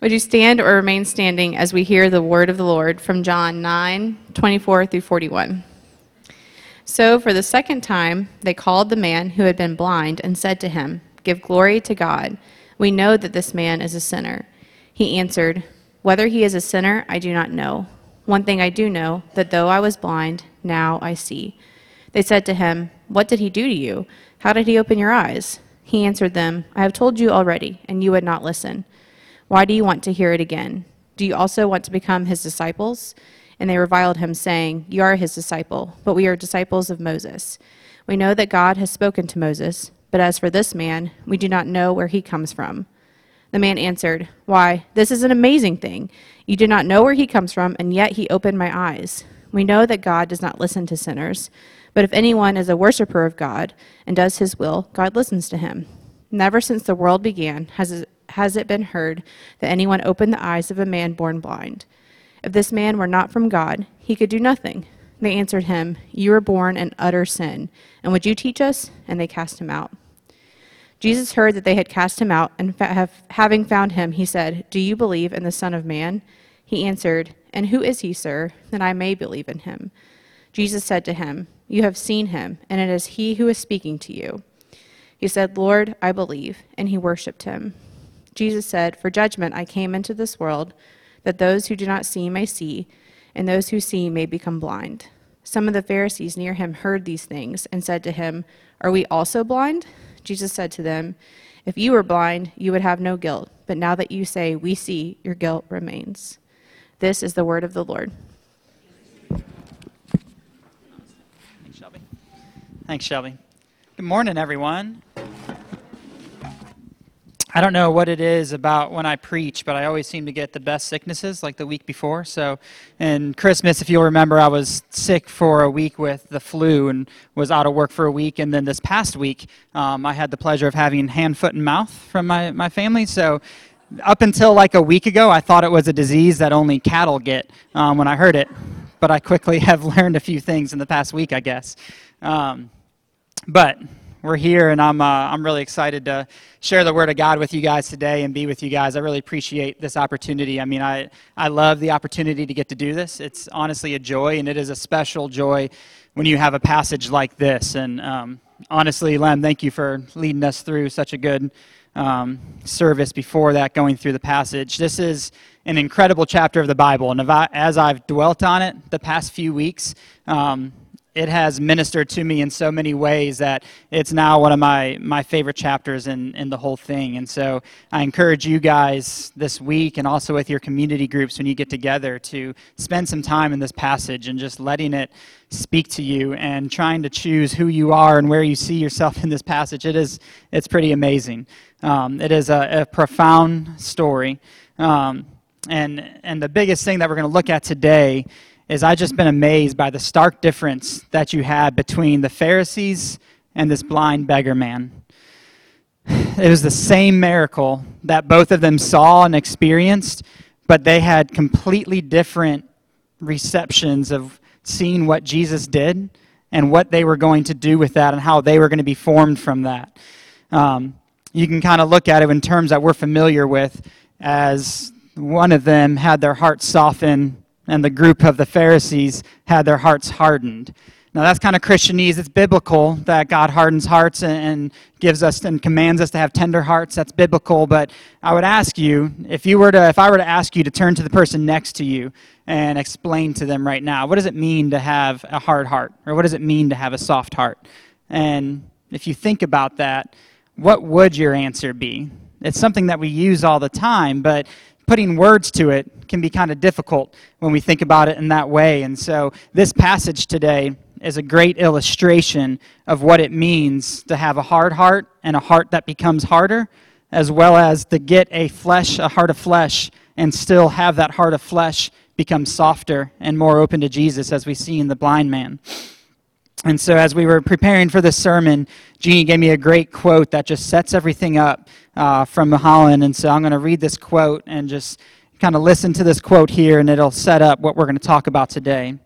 Would you stand or remain standing as we hear the word of the Lord from John 9 24 through 41? So, for the second time, they called the man who had been blind and said to him, Give glory to God. We know that this man is a sinner. He answered, Whether he is a sinner, I do not know. One thing I do know, that though I was blind, now I see. They said to him, What did he do to you? How did he open your eyes? He answered them, I have told you already, and you would not listen. Why do you want to hear it again? Do you also want to become his disciples? And they reviled him, saying, You are his disciple, but we are disciples of Moses. We know that God has spoken to Moses, but as for this man, we do not know where he comes from. The man answered, Why, this is an amazing thing. You do not know where he comes from, and yet he opened my eyes. We know that God does not listen to sinners, but if anyone is a worshiper of God and does his will, God listens to him. Never since the world began has has it been heard that anyone opened the eyes of a man born blind. If this man were not from God, he could do nothing. They answered him, You were born in utter sin, and would you teach us? And they cast him out. Jesus heard that they had cast him out, and having found him, he said, Do you believe in the Son of Man? He answered, And who is he, sir, that I may believe in him? Jesus said to him, You have seen him, and it is he who is speaking to you. He said, Lord, I believe, and he worshipped him. Jesus said, For judgment I came into this world that those who do not see may see, and those who see may become blind. Some of the Pharisees near him heard these things and said to him, Are we also blind? Jesus said to them, If you were blind, you would have no guilt, but now that you say, We see, your guilt remains. This is the word of the Lord. Thanks, Shelby. Thanks, Shelby. Good morning, everyone. I don't know what it is about when I preach, but I always seem to get the best sicknesses like the week before. So, in Christmas, if you'll remember, I was sick for a week with the flu and was out of work for a week. And then this past week, um, I had the pleasure of having hand, foot, and mouth from my, my family. So, up until like a week ago, I thought it was a disease that only cattle get um, when I heard it. But I quickly have learned a few things in the past week, I guess. Um, but we're here, and I'm, uh, I'm really excited to share the Word of God with you guys today and be with you guys. I really appreciate this opportunity. I mean, I, I love the opportunity to get to do this. It's honestly a joy, and it is a special joy when you have a passage like this. And um, honestly, Lem, thank you for leading us through such a good um, service before that, going through the passage. This is an incredible chapter of the Bible, and as I've dwelt on it the past few weeks, um, it has ministered to me in so many ways that it's now one of my, my favorite chapters in, in the whole thing. And so I encourage you guys this week and also with your community groups when you get together to spend some time in this passage and just letting it speak to you and trying to choose who you are and where you see yourself in this passage. It is, it's pretty amazing. Um, it is a, a profound story. Um, and, and the biggest thing that we're going to look at today is I've just been amazed by the stark difference that you had between the Pharisees and this blind beggar man. It was the same miracle that both of them saw and experienced, but they had completely different receptions of seeing what Jesus did and what they were going to do with that and how they were going to be formed from that. Um, you can kind of look at it in terms that we're familiar with as one of them had their heart soften and the group of the Pharisees had their hearts hardened. Now, that's kind of Christianese. It's biblical that God hardens hearts and, gives us and commands us to have tender hearts. That's biblical. But I would ask you, if you were to, if I were to ask you to turn to the person next to you and explain to them right now, what does it mean to have a hard heart, or what does it mean to have a soft heart? And if you think about that, what would your answer be? It's something that we use all the time, but putting words to it can be kind of difficult when we think about it in that way. And so this passage today is a great illustration of what it means to have a hard heart and a heart that becomes harder, as well as to get a flesh, a heart of flesh, and still have that heart of flesh become softer and more open to Jesus, as we see in the blind man. And so, as we were preparing for this sermon, Jeannie gave me a great quote that just sets everything up uh, from Holland. And so, I'm going to read this quote and just kind of listen to this quote here, and it'll set up what we're going to talk about today.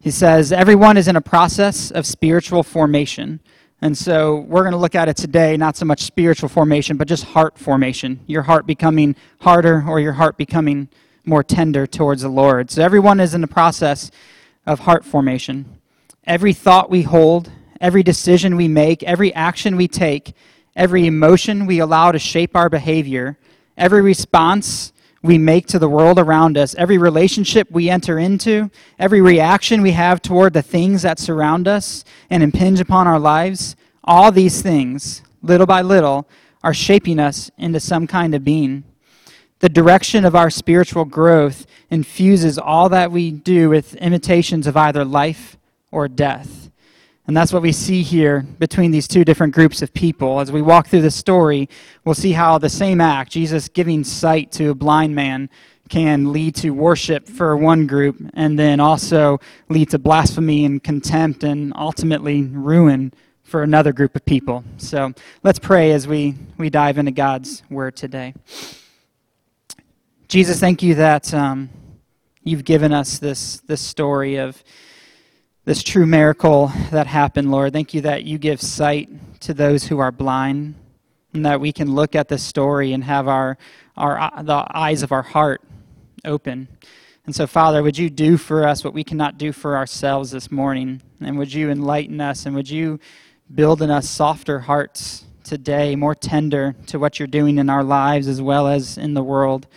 He says, Everyone is in a process of spiritual formation. And so we're going to look at it today, not so much spiritual formation, but just heart formation. Your heart becoming harder or your heart becoming more tender towards the Lord. So everyone is in the process of heart formation. Every thought we hold, every decision we make, every action we take, every emotion we allow to shape our behavior, every response we make to the world around us, every relationship we enter into, every reaction we have toward the things that surround us and impinge upon our lives, all these things, little by little, are shaping us into some kind of being. The direction of our spiritual growth infuses all that we do with imitations of either life or death. And that's what we see here between these two different groups of people. As we walk through the story, we'll see how the same act, Jesus giving sight to a blind man, can lead to worship for one group and then also lead to blasphemy and contempt and ultimately ruin for another group of people. So let's pray as we, we dive into God's word today. Jesus, thank you that um, you've given us this, this story of this true miracle that happened, Lord. Thank you that you give sight to those who are blind, and that we can look at this story and have our, our uh, the eyes of our heart open. And so, Father, would you do for us what we cannot do for ourselves this morning? And would you enlighten us and would you build in us softer hearts today, more tender to what you're doing in our lives as well as in the world?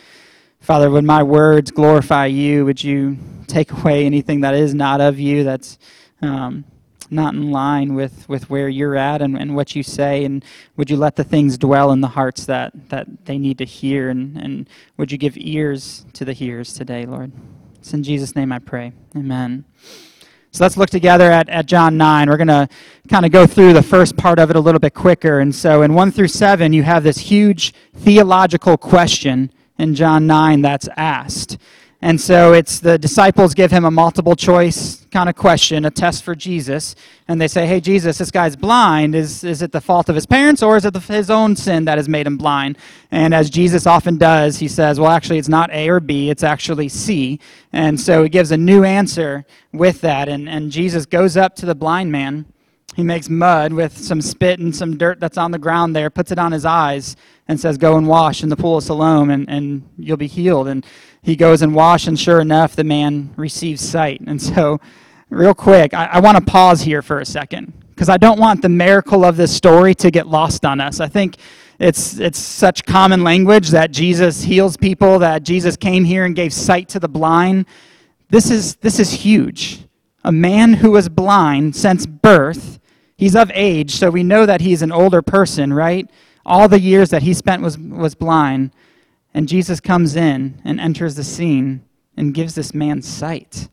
Father, would my words glorify you? Would you take away anything that is not of you, that's um, not in line with, with where you're at and, and what you say? And would you let the things dwell in the hearts that, that they need to hear? And, and would you give ears to the hearers today, Lord? It's in Jesus' name I pray. Amen. So let's look together at, at John 9. We're going to kind of go through the first part of it a little bit quicker. And so in 1 through 7, you have this huge theological question in John 9 that's asked. And so it's the disciples give him a multiple choice kind of question, a test for Jesus. And they say, Hey, Jesus, this guy's blind. Is, is it the fault of his parents or is it the, his own sin that has made him blind? And as Jesus often does, he says, Well, actually, it's not A or B, it's actually C. And so he gives a new answer with that. And, and Jesus goes up to the blind man he makes mud with some spit and some dirt that's on the ground there, puts it on his eyes, and says, Go and wash in the pool of Siloam, and, and you'll be healed. And he goes and wash, and sure enough, the man receives sight. And so, real quick, I, I want to pause here for a second, because I don't want the miracle of this story to get lost on us. I think it's, it's such common language that Jesus heals people, that Jesus came here and gave sight to the blind. This is, this is huge. A man who was blind since birth He's of age, so we know that he's an older person, right? All the years that he spent was, was blind. And Jesus comes in and enters the scene and gives this man sight.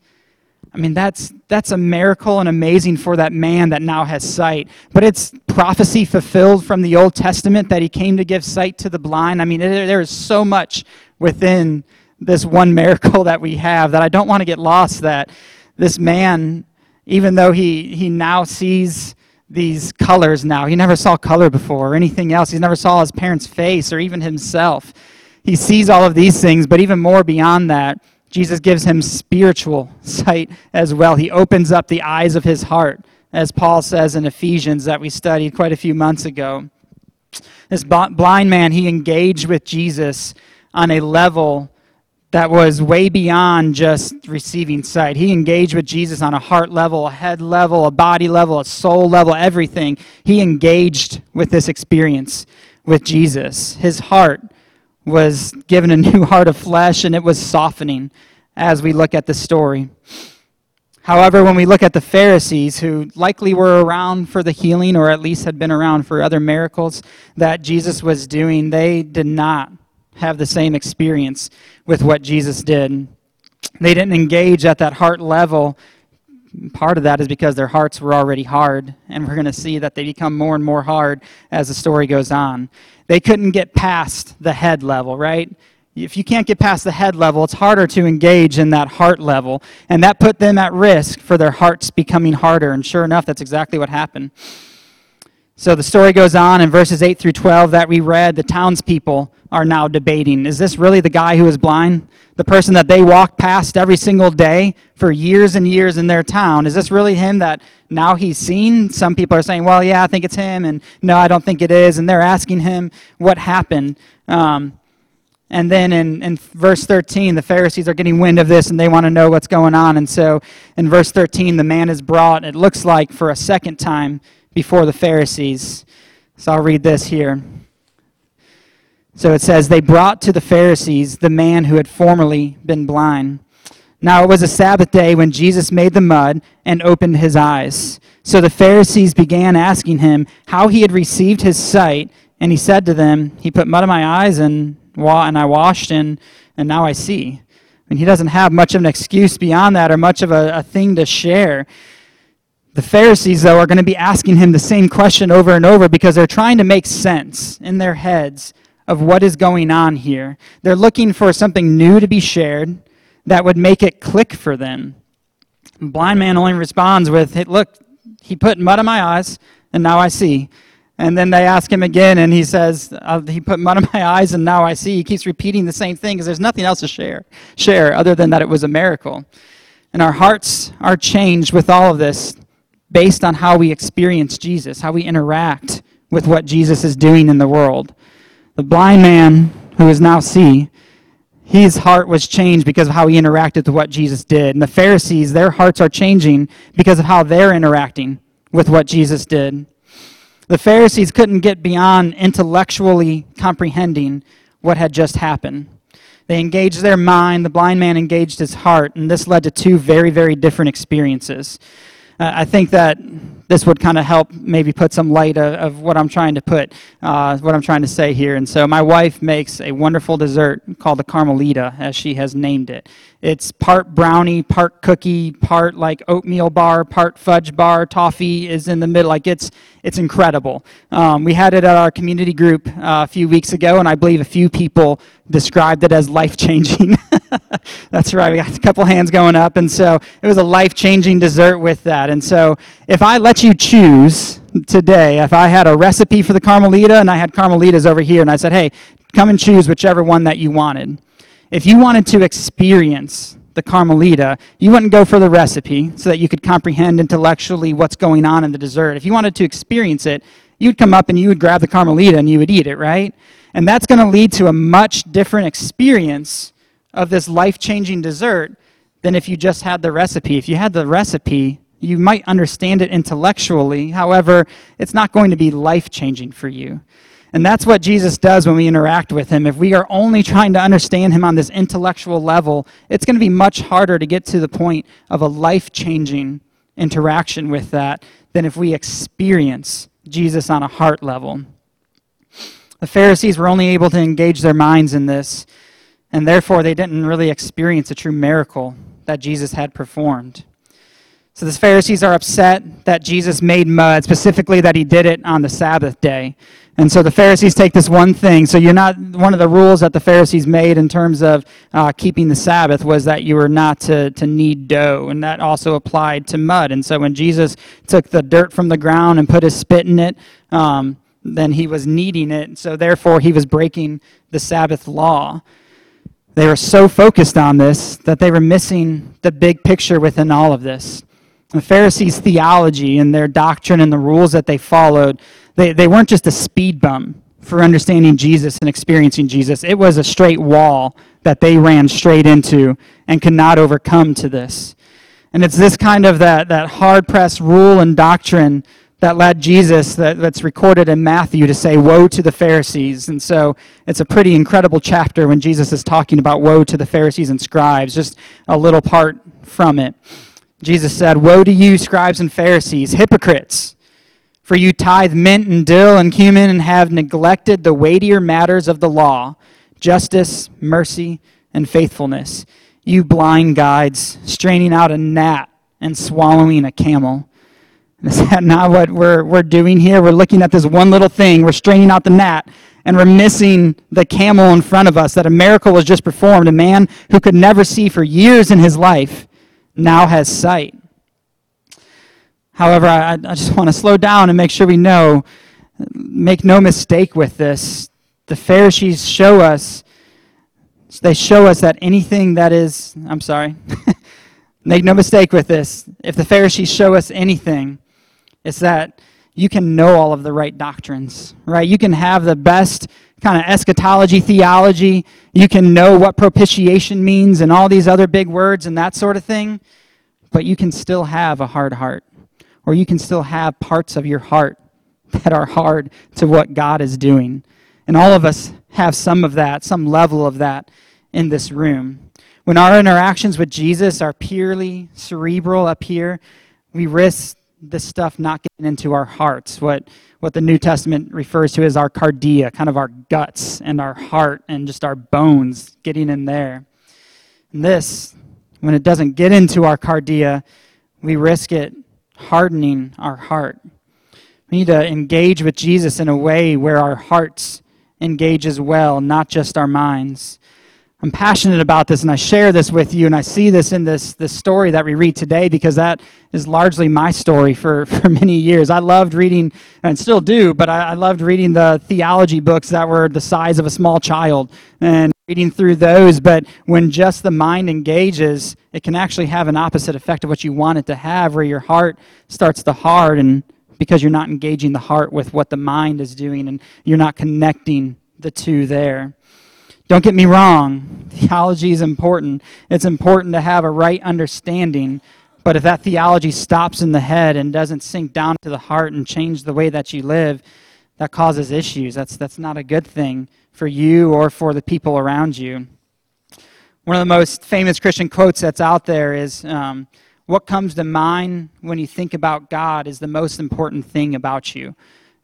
I mean, that's, that's a miracle and amazing for that man that now has sight. But it's prophecy fulfilled from the Old Testament that he came to give sight to the blind. I mean, there, there is so much within this one miracle that we have that I don't want to get lost that this man, even though he, he now sees these colors now. He never saw color before or anything else. He never saw his parents' face or even himself. He sees all of these things, but even more beyond that, Jesus gives him spiritual sight as well. He opens up the eyes of his heart, as Paul says in Ephesians that we studied quite a few months ago. This blind man, he engaged with Jesus on a level that was way beyond just receiving sight. He engaged with Jesus on a heart level, a head level, a body level, a soul level, everything. He engaged with this experience with Jesus. His heart was given a new heart of flesh, and it was softening as we look at the story. However, when we look at the Pharisees, who likely were around for the healing or at least had been around for other miracles that Jesus was doing, they did not have the same experience with what Jesus did. They didn't engage at that heart level. Part of that is because their hearts were already hard, and we're going to see that they become more and more hard as the story goes on. They couldn't get past the head level, right? If you can't get past the head level, it's harder to engage in that heart level, and that put them at risk for their hearts becoming harder, and sure enough, that's exactly what happened. So the story goes on in verses 8 through 12 that we read. The townspeople are now debating is this really the guy who is blind? The person that they walk past every single day for years and years in their town? Is this really him that now he's seen? Some people are saying, well, yeah, I think it's him, and no, I don't think it is. And they're asking him what happened. Um, and then in, in verse 13, the Pharisees are getting wind of this and they want to know what's going on. And so in verse 13, the man is brought, it looks like, for a second time before the Pharisees. So I'll read this here. So it says, They brought to the Pharisees the man who had formerly been blind. Now it was a Sabbath day when Jesus made the mud and opened his eyes. So the Pharisees began asking him how he had received his sight, and he said to them, He put mud in my eyes, and, and I washed, and, and now I see. And he doesn't have much of an excuse beyond that or much of a, a thing to share. The Pharisees, though, are going to be asking him the same question over and over because they're trying to make sense in their heads of what is going on here. They're looking for something new to be shared that would make it click for them. The blind man only responds with, hey, Look, he put mud in my eyes, and now I see. And then they ask him again, and he says, uh, He put mud in my eyes, and now I see. He keeps repeating the same thing because there's nothing else to share, share other than that it was a miracle. And our hearts are changed with all of this based on how we experience Jesus, how we interact with what Jesus is doing in the world. The blind man who is now see, his heart was changed because of how he interacted with what Jesus did. And the Pharisees, their hearts are changing because of how they're interacting with what Jesus did. The Pharisees couldn't get beyond intellectually comprehending what had just happened. They engaged their mind, the blind man engaged his heart, and this led to two very, very different experiences. Uh, I think that this would kind of help maybe put some light of, of what I'm trying to put, uh, what I'm trying to say here. And so my wife makes a wonderful dessert called the Carmelita, as she has named it. It's part brownie, part cookie, part like oatmeal bar, part fudge bar. Toffee is in the middle. Like it's it's incredible. Um, we had it at our community group uh, a few weeks ago, and I believe a few people described it as life changing. That's right. We got a couple hands going up. And so it was a life changing dessert with that. And so if I let you choose today, if I had a recipe for the Carmelita and I had Carmelitas over here and I said, hey, come and choose whichever one that you wanted. If you wanted to experience the Carmelita, you wouldn't go for the recipe so that you could comprehend intellectually what's going on in the dessert. If you wanted to experience it, you'd come up and you would grab the Carmelita and you would eat it, right? And that's going to lead to a much different experience of this life changing dessert than if you just had the recipe. If you had the recipe, you might understand it intellectually. However, it's not going to be life changing for you. And that's what Jesus does when we interact with him. If we are only trying to understand him on this intellectual level, it's going to be much harder to get to the point of a life changing interaction with that than if we experience Jesus on a heart level. The Pharisees were only able to engage their minds in this, and therefore they didn't really experience a true miracle that Jesus had performed. So the Pharisees are upset that Jesus made mud, specifically that he did it on the Sabbath day. And so the Pharisees take this one thing. So you're not, one of the rules that the Pharisees made in terms of uh, keeping the Sabbath was that you were not to, to knead dough. And that also applied to mud. And so when Jesus took the dirt from the ground and put his spit in it, um, then he was kneading it. So therefore, he was breaking the Sabbath law. They were so focused on this that they were missing the big picture within all of this. The Pharisees' theology and their doctrine and the rules that they followed, they, they weren't just a speed bump for understanding Jesus and experiencing Jesus. It was a straight wall that they ran straight into and could not overcome to this. And it's this kind of that, that hard pressed rule and doctrine that led Jesus, that, that's recorded in Matthew, to say, Woe to the Pharisees. And so it's a pretty incredible chapter when Jesus is talking about woe to the Pharisees and scribes, just a little part from it. Jesus said, Woe to you, scribes and Pharisees, hypocrites! For you tithe mint and dill and cumin and have neglected the weightier matters of the law justice, mercy, and faithfulness. You blind guides, straining out a gnat and swallowing a camel. Is that not what we're, we're doing here? We're looking at this one little thing. We're straining out the gnat, and we're missing the camel in front of us that a miracle was just performed. A man who could never see for years in his life now has sight. However, I, I just want to slow down and make sure we know make no mistake with this. The Pharisees show us, they show us that anything that is, I'm sorry, make no mistake with this. If the Pharisees show us anything, it's that you can know all of the right doctrines, right? You can have the best kind of eschatology theology. You can know what propitiation means and all these other big words and that sort of thing, but you can still have a hard heart, or you can still have parts of your heart that are hard to what God is doing. And all of us have some of that, some level of that in this room. When our interactions with Jesus are purely cerebral up here, we risk this stuff not getting into our hearts, what, what the New Testament refers to as our kardia, kind of our guts and our heart and just our bones getting in there. And this, when it doesn't get into our kardia, we risk it hardening our heart. We need to engage with Jesus in a way where our hearts engage as well, not just our minds. I'm passionate about this and I share this with you and I see this in this, this story that we read today because that is largely my story for, for many years. I loved reading, and still do, but I, I loved reading the theology books that were the size of a small child and reading through those. But when just the mind engages, it can actually have an opposite effect of what you want it to have, where your heart starts to hard and because you're not engaging the heart with what the mind is doing and you're not connecting the two there. Don't get me wrong, theology is important. It's important to have a right understanding. But if that theology stops in the head and doesn't sink down to the heart and change the way that you live, that causes issues. That's, that's not a good thing for you or for the people around you. One of the most famous Christian quotes that's out there is um, What comes to mind when you think about God is the most important thing about you.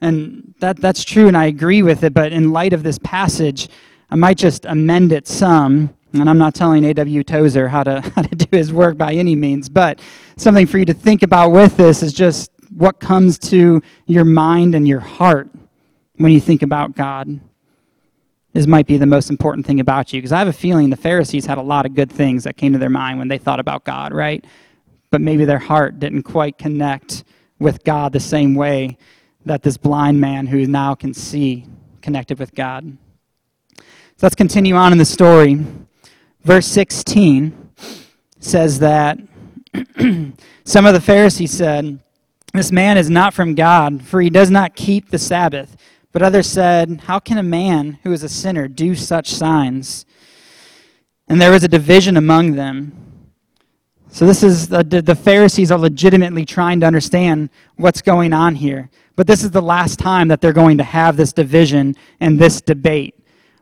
And that, that's true, and I agree with it, but in light of this passage, I might just amend it some. And I'm not telling A.W. Tozer how to, how to do his work by any means, but something for you to think about with this is just what comes to your mind and your heart when you think about God. This might be the most important thing about you, because I have a feeling the Pharisees had a lot of good things that came to their mind when they thought about God, right? But maybe their heart didn't quite connect with God the same way that this blind man who now can see connected with God. So let's continue on in the story. Verse 16 says that some of the Pharisees said, This man is not from God, for he does not keep the Sabbath. But others said, How can a man who is a sinner do such signs? And there was a division among them. So, this is the, the Pharisees are legitimately trying to understand what's going on here. But this is the last time that they're going to have this division and this debate.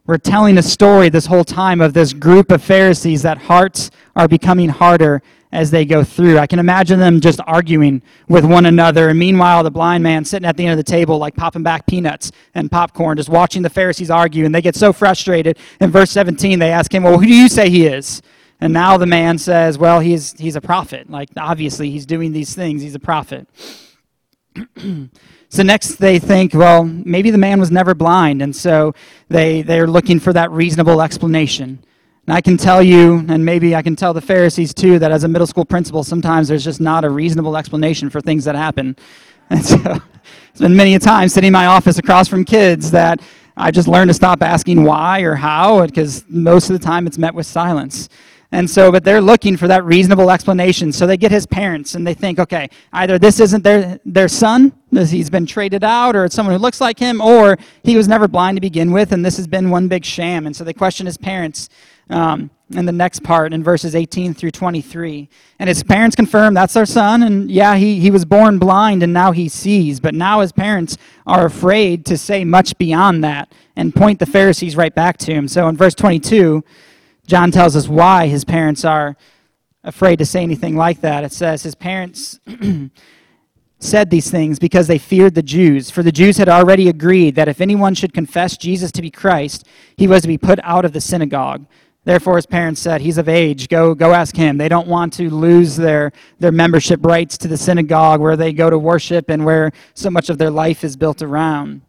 We're telling a story this whole time of this group of Pharisees that hearts are becoming harder as they go through. I can imagine them just arguing with one another. And meanwhile, the blind man sitting at the end of the table, like popping back peanuts and popcorn, just watching the Pharisees argue. And they get so frustrated. In verse 17, they ask him, Well, who do you say he is? And now the man says, Well, he's, he's a prophet. Like, obviously, he's doing these things. He's a prophet. So next they think, well, maybe the man was never blind, and so they, they're looking for that reasonable explanation. And I can tell you, and maybe I can tell the Pharisees too, that as a middle school principal, sometimes there's just not a reasonable explanation for things that happen. And so it's been many a time sitting in my office across from kids that I just learned to stop asking why or how, because most of the time it's met with silence. And so, but they're looking for that reasonable explanation. So they get his parents and they think, okay, either this isn't their, their son, he's been traded out, or it's someone who looks like him, or he was never blind to begin with, and this has been one big sham. And so they question his parents um, in the next part in verses 18 through 23. And his parents confirm that's their son, and yeah, he, he was born blind and now he sees. But now his parents are afraid to say much beyond that and point the Pharisees right back to him. So in verse 22, John tells us why his parents are afraid to say anything like that. It says his parents said these things because they feared the Jews. For the Jews had already agreed that if anyone should confess Jesus to be Christ, he was to be put out of the synagogue. Therefore, his parents said, He's of age. Go, go ask him. They don't want to lose their, their membership rights to the synagogue where they go to worship and where so much of their life is built around.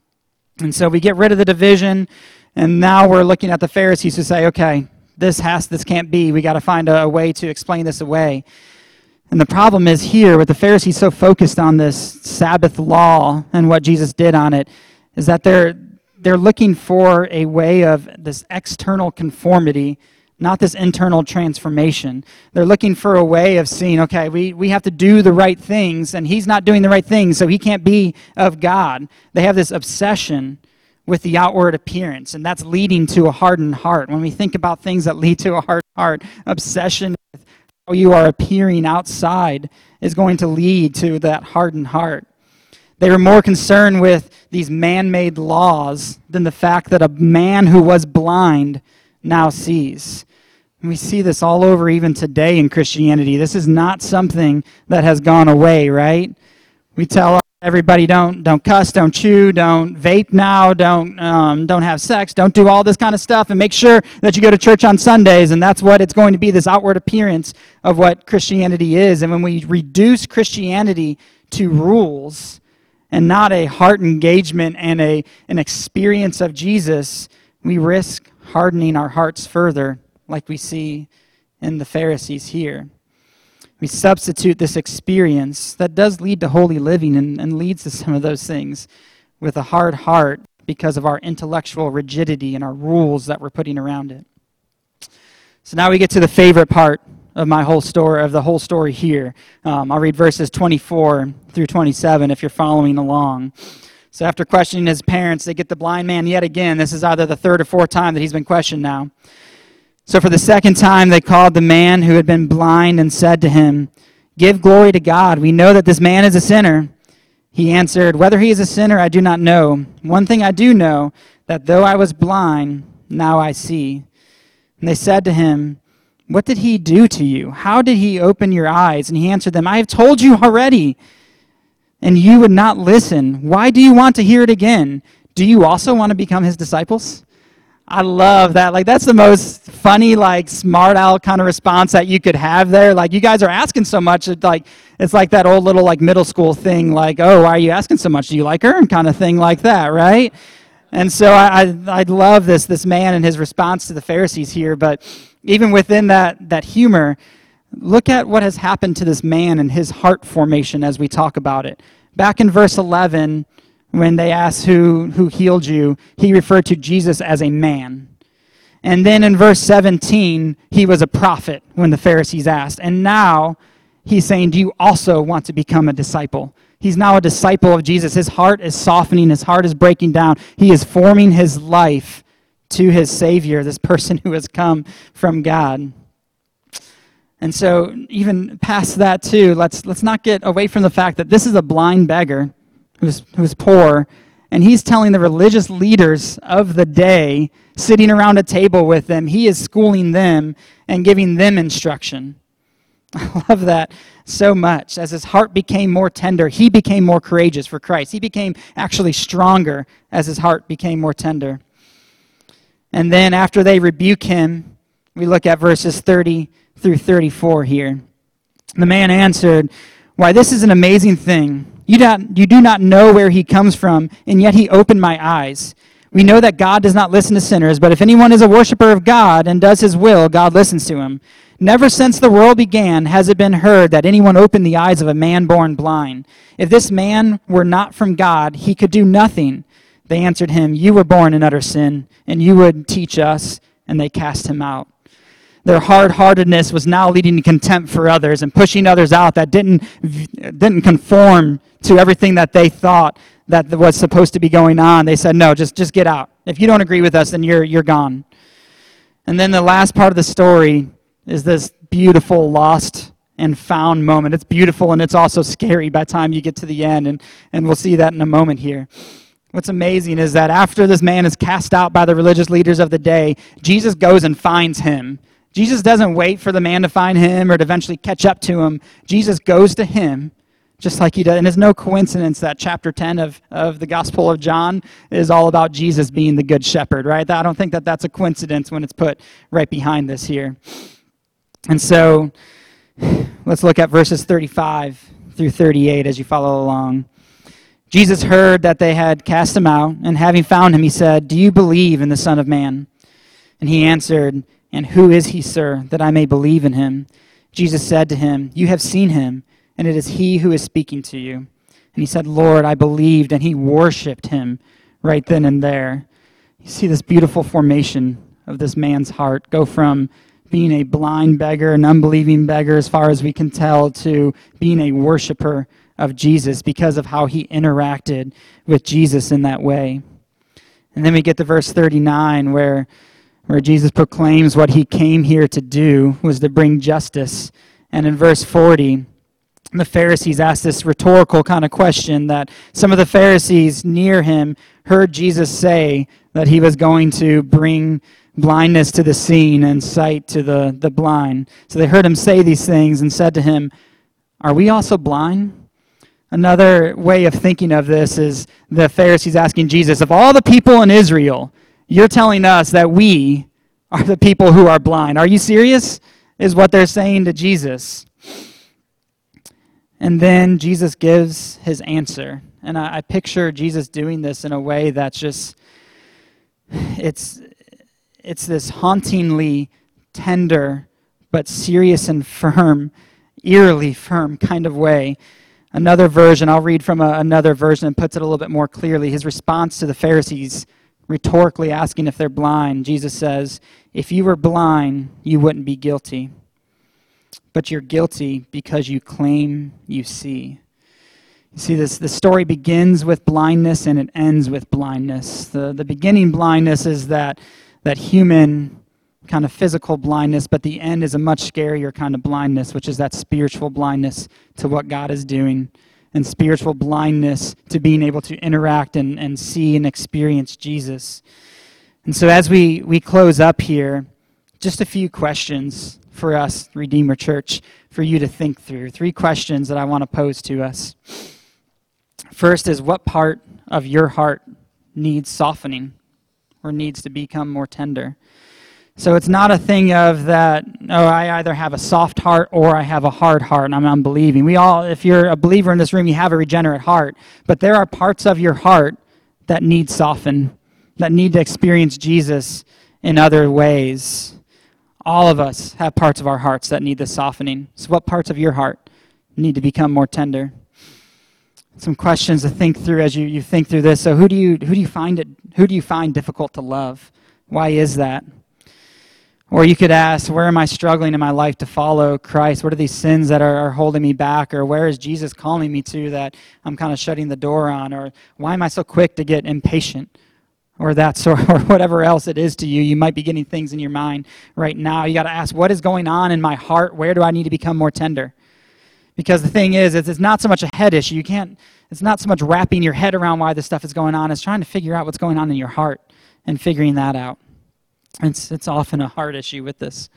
And so we get rid of the division, and now we're looking at the Pharisees who say, Okay, this has this can't be. We got to find a, way to explain this away. And the problem is here with the Pharisees so focused on this Sabbath law and what Jesus did on it, is that they're, they're looking for a way of this external conformity, not this internal transformation. They're looking for a way of seeing, okay, we, we have to do the right things, and he's not doing the right things, so he can't be of God. They have this obsession with the outward appearance, and that's leading to a hardened heart. When we think about things that lead to a hardened heart, obsession with how you are appearing outside is going to lead to that hardened heart. They were more concerned with these man made laws than the fact that a man who was blind now sees. And we see this all over even today in Christianity. This is not something that has gone away, right? We tell everybody don't don't cuss, don't chew, don't vape now, don't um, don't have sex, don't do all this kind of stuff, and make sure that you go to church on Sundays. And that's what it's going to be this outward appearance of what Christianity is. And when we reduce Christianity to rules and not a heart engagement and a an experience of Jesus, we risk hardening our hearts further, like we see in the Pharisees here we substitute this experience that does lead to holy living and, and, leads to some of those things with a hard heart because of our intellectual rigidity and our rules that we're putting around it. So now we get to the favorite part of my whole story, of the whole story here. Um, I'll read verses 24 through 27 if you're following along. So after questioning his parents, they get the blind man yet again. This is either the third or fourth time that he's been questioned now. So for the second time, they called the man who had been blind and said to him, Give glory to God. We know that this man is a sinner. He answered, Whether he is a sinner, I do not know. One thing I do know, that though I was blind, now I see. And they said to him, What did he do to you? How did he open your eyes? And he answered them, I have told you already, and you would not listen. Why do you want to hear it again? Do you also want to become his disciples? I love that. Like that's the most funny, like smart aleck kind of response that you could have there. Like you guys are asking so much. It, like it's like that old little like middle school thing. Like, oh, why are you asking so much? Do you like her? And kind of thing like that, right? And so I, I I love this this man and his response to the Pharisees here. But even within that that humor, look at what has happened to this man and his heart formation as we talk about it. Back in verse eleven when they asked who, who healed you, he referred to Jesus as a man. And then in verse 17, he was a prophet when the Pharisees asked. And now he's saying, Do you also want to become a disciple? He's now a disciple of Jesus. His heart is softening, his heart is breaking down. He is forming his life to his Savior, this person who has come from God. And so, even past that, too, let's, let's not get away from the fact that this is a blind beggar who's, who's poor, and he's telling the religious leaders of the day, sitting around a table with them, he is schooling them and giving them instruction. I love that so much. As his heart became more tender, he became more courageous for Christ. He became actually stronger as his heart became more tender. And then after they rebuke him, we look at verses 30 through 34 here. The man answered, Why, this is an amazing thing. You, not, you do not know where he comes from, and yet he opened my eyes. We know that God does not listen to sinners, but if anyone is a worshiper of God and does his will, God listens to him. Never since the world began has it been heard that anyone opened the eyes of a man born blind. If this man were not from God, he could do nothing. They answered him, You were born in utter sin, and you would teach us. And they cast him out. Their hard heartedness was now leading to contempt for others and pushing others out that didn't, didn't conform to everything that they thought that was supposed to be going on. They said, No, just, just get out. If you don't agree with us, then you're, you're gone. And then the last part of the story is this beautiful lost and found moment. It's beautiful and it's also scary by the time you get to the end, and, and we'll see that in a moment here. What's amazing is that after this man is cast out by the religious leaders of the day, Jesus goes and finds him Jesus doesn't wait for the man to find him or to eventually catch up to him. Jesus goes to him just like he does. And it's no coincidence that chapter 10 of, of the Gospel of John is all about Jesus being the good shepherd, right? I don't think that that's a coincidence when it's put right behind this here. And so let's look at verses 35 through 38 as you follow along. Jesus heard that they had cast him out, and having found him, he said, Do you believe in the Son of Man? And he answered, and who is he, sir, that I may believe in him? Jesus said to him, You have seen him, and it is he who is speaking to you. And he said, Lord, I believed, and he worshipped him right then and there. You see this beautiful formation of this man's heart go from being a blind beggar, an unbelieving beggar, as far as we can tell, to being a worshiper of Jesus because of how he interacted with Jesus in that way. And then we get to verse 39 where, where Jesus proclaims what he came here to do was to bring justice. And in verse 40, the Pharisees asked this rhetorical kind of question that some of the Pharisees near him heard Jesus say that he was going to bring blindness to the seen and sight to the, the blind. So they heard him say these things and said to him, Are we also blind? Another way of thinking of this is the Pharisees asking Jesus, Of all the people in Israel, you're telling us that we are the people who are blind. Are you serious? Is what they're saying to Jesus. And then Jesus gives his answer. And I, I picture Jesus doing this in a way that's just, it's, it's this hauntingly tender, but serious and firm, eerily firm kind of way. Another version, I'll read from a, another version and puts it a little bit more clearly. His response to the Pharisees, rhetorically asking if they're blind, Jesus says, If you were blind, you wouldn't be guilty but you're guilty because you claim you see. You see, this the story begins with blindness and it ends with blindness. The, the beginning blindness is that, that human kind of physical blindness, but the end is a much scarier kind of blindness, which is that spiritual blindness to what God is doing, and spiritual blindness to being able to interact and, and see and experience Jesus. And so, as we, we close up here, just a few questions for us, Redeemer Church, for you to think through. Three questions that I want to pose to us. First is what part of your heart needs softening or needs to become more tender? So it's not a thing of that, oh, I either have a soft heart or I have a hard heart and I'm unbelieving. We all, if you're a believer in this room, you have a regenerate heart. But there are parts of your heart that need soften, that need to experience Jesus in other ways. All of us have parts of our hearts that need the softening. So, what parts of your heart need to become more tender? Some questions to think through as you, you think through this. So, who do you who do you find it who do you find difficult to love? Why is that? Or you could ask, where am I struggling in my life to follow Christ? What are these sins that are, are, holding me back? Or where is Jesus calling me to that I'm kind of shutting the door on? Or why am I so quick to get impatient? or that sort or whatever else it is to you you might be getting things in your mind right now you got to ask what is going on in my heart where do i need to become more tender because the thing is it's not so much a head issue you can't it's not so much wrapping your head around why this stuff is going on it's trying to figure out what's going on in your heart and figuring that out it's it's often a hard issue with this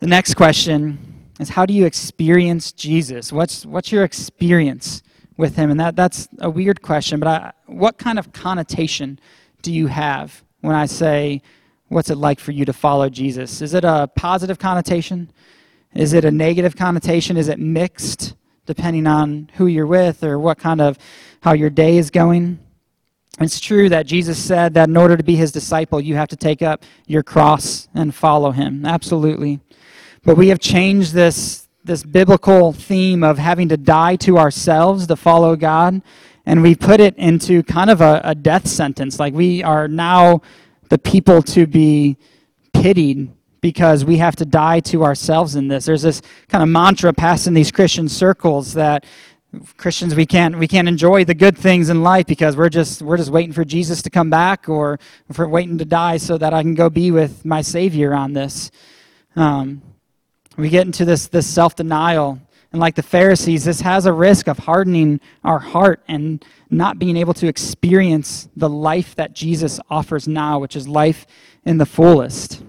the next question is how do you experience jesus what's what's your experience with him? And that, that's a weird question, but I, what kind of connotation do you have when I say, what's it like for you to follow Jesus? Is it a positive connotation? Is it a negative connotation? Is it mixed depending on who you're with or what kind of how your day is going? It's true that Jesus said that in order to be his disciple, you have to take up your cross and follow him. Absolutely. But we have changed this this biblical theme of having to die to ourselves to follow God, and we put it into kind of a, a death sentence. Like we are now the people to be pitied because we have to die to ourselves in this. There's this kind of mantra passed in these Christian circles that Christians we can't we can't enjoy the good things in life because we're just we're just waiting for Jesus to come back or for waiting to die so that I can go be with my Savior on this. Um, we get into this, this self denial. And like the Pharisees, this has a risk of hardening our heart and not being able to experience the life that Jesus offers now, which is life in the fullest.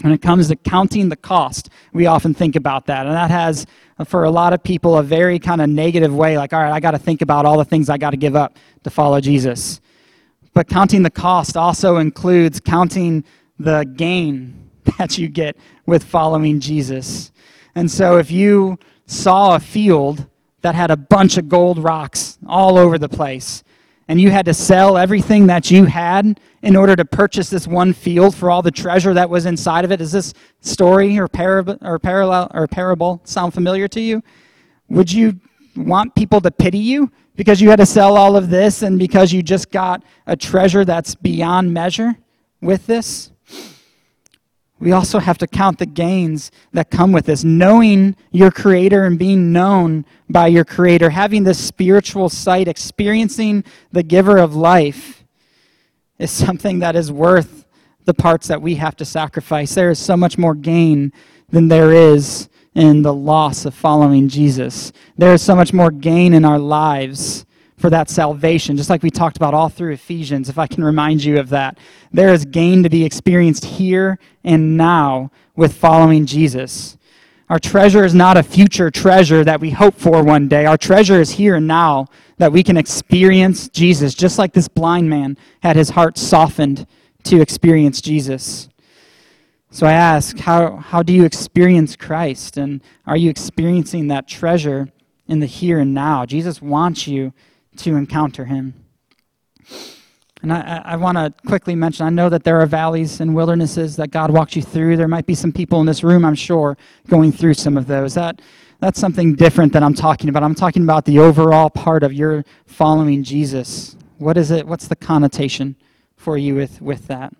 When it comes to counting the cost, we often think about that. And that has, for a lot of people, a very kind of negative way like, all right, I got to think about all the things I got to give up to follow Jesus. But counting the cost also includes counting the gain that you get with following Jesus. And so if you saw a field that had a bunch of gold rocks all over the place, and you had to sell everything that you had in order to purchase this one field for all the treasure that was inside of it. Does this story or, parable or parallel or parable sound familiar to you? Would you want people to pity you because you had to sell all of this and because you just got a treasure that's beyond measure with this? We also have to count the gains that come with this. Knowing your Creator and being known by your Creator, having this spiritual sight, experiencing the giver of life, is something that is worth the parts that we have to sacrifice. There is so much more gain than there is in the loss of following Jesus. There is so much more gain in our lives for that salvation, just like we talked about all through Ephesians, if I can remind you of that. There is gain to be experienced here and now with following Jesus. Our treasure is not a future treasure that we hope for one day. Our treasure is here and now that we can experience Jesus, just like this blind man had his heart softened to experience Jesus. So I ask, how, how do you experience Christ? And are you experiencing that treasure in the here and now? Jesus wants you to encounter him. And I, I want to quickly mention I know that there are valleys and wildernesses that God walks you through. There might be some people in this room, I'm sure, going through some of those. That, that's something different that I'm talking about. I'm talking about the overall part of your following Jesus. What is it? What's the connotation for you with, with that?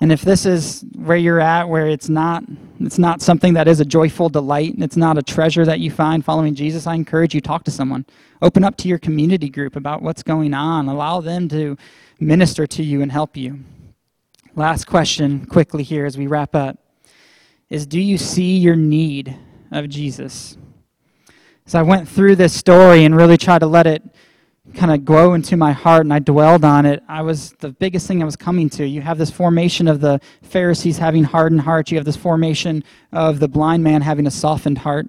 And if this is where you're at, where it's not, it's not something that is a joyful delight, and it's not a treasure that you find following Jesus, I encourage you talk to someone. Open up to your community group about what's going on. Allow them to minister to you and help you. Last question, quickly here as we wrap up, is do you see your need of Jesus? As I went through this story and really tried to let it kind of grow into my heart and I dwelled on it, I was the biggest thing I was coming to. You have this formation of the Pharisees having hardened hearts, you have this formation of the blind man having a softened heart.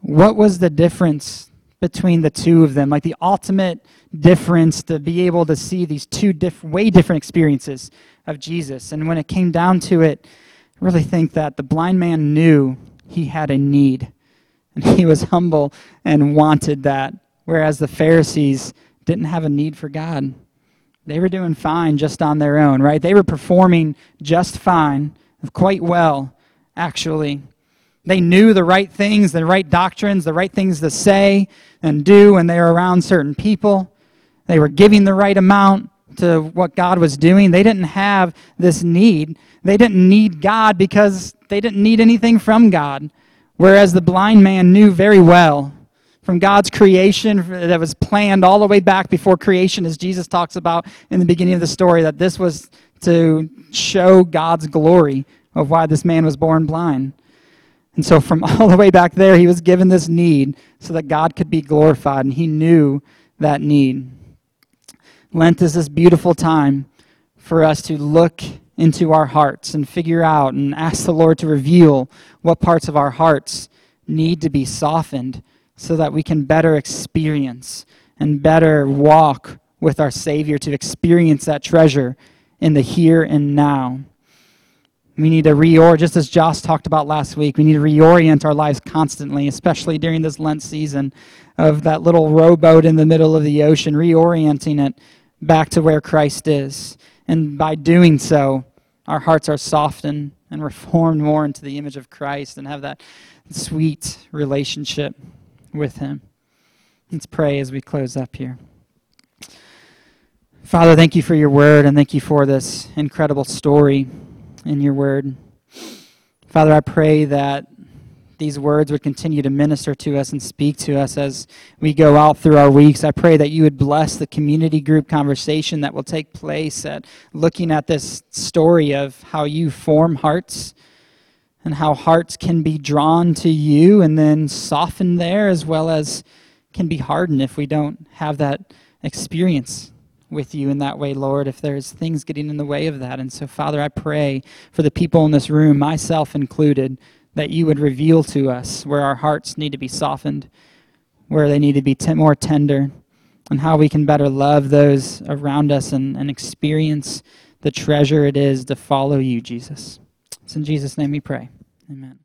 What was the difference between the two of them? Like the ultimate difference to be able to see these two diff- way different experiences of Jesus. And when it came down to it, I really think that the blind man knew he had a need. And he was humble and wanted that whereas the Pharisees didn't have a need for God. They were doing fine just on their own, right? They were performing just fine, quite well, actually. They knew the right things, the right doctrines, the right things to say and do when they were around certain people. They were giving the right amount to what God was doing. They didn't have this need. They didn't need God because they didn't need anything from God. Whereas the blind man knew very well from God's creation that was planned all the way back before creation, as Jesus talks about in the beginning of the story, that this was to show God's glory of why this man was born blind. And so, from all the way back there, he was given this need so that God could be glorified, and he knew that need. Lent is this beautiful time for us to look into our hearts and figure out and ask the Lord to reveal what parts of our hearts need to be softened so that we can better experience and better walk with our Savior to experience that treasure in the here and now. We need to reorient, just as Josh talked about last week, we need to reorient our lives constantly, especially during this Lent season of that little rowboat in the middle of the ocean, reorienting it back to where Christ is. And by doing so, our hearts are softened and reformed more into the image of Christ and have that sweet relationship with him. Let's pray as we close up here. Father, thank you for your word and thank you for this incredible story in your word. Father, I pray that these words would continue to minister to us and speak to us as we go out through our weeks. I pray that you would bless the community group conversation that will take place at looking at this story of how you form hearts and how hearts can be drawn to you and then softened there as well as can be hardened if we don't have that experience with you in that way, Lord, if there's things getting in the way of that. And so, Father, I pray for the people in this room, myself included, that you would reveal to us where our hearts need to be softened, where they need to be t- more tender, and how we can better love those around us and, and experience the treasure it is to follow you, Jesus. It's in Jesus' name we pray. Amen.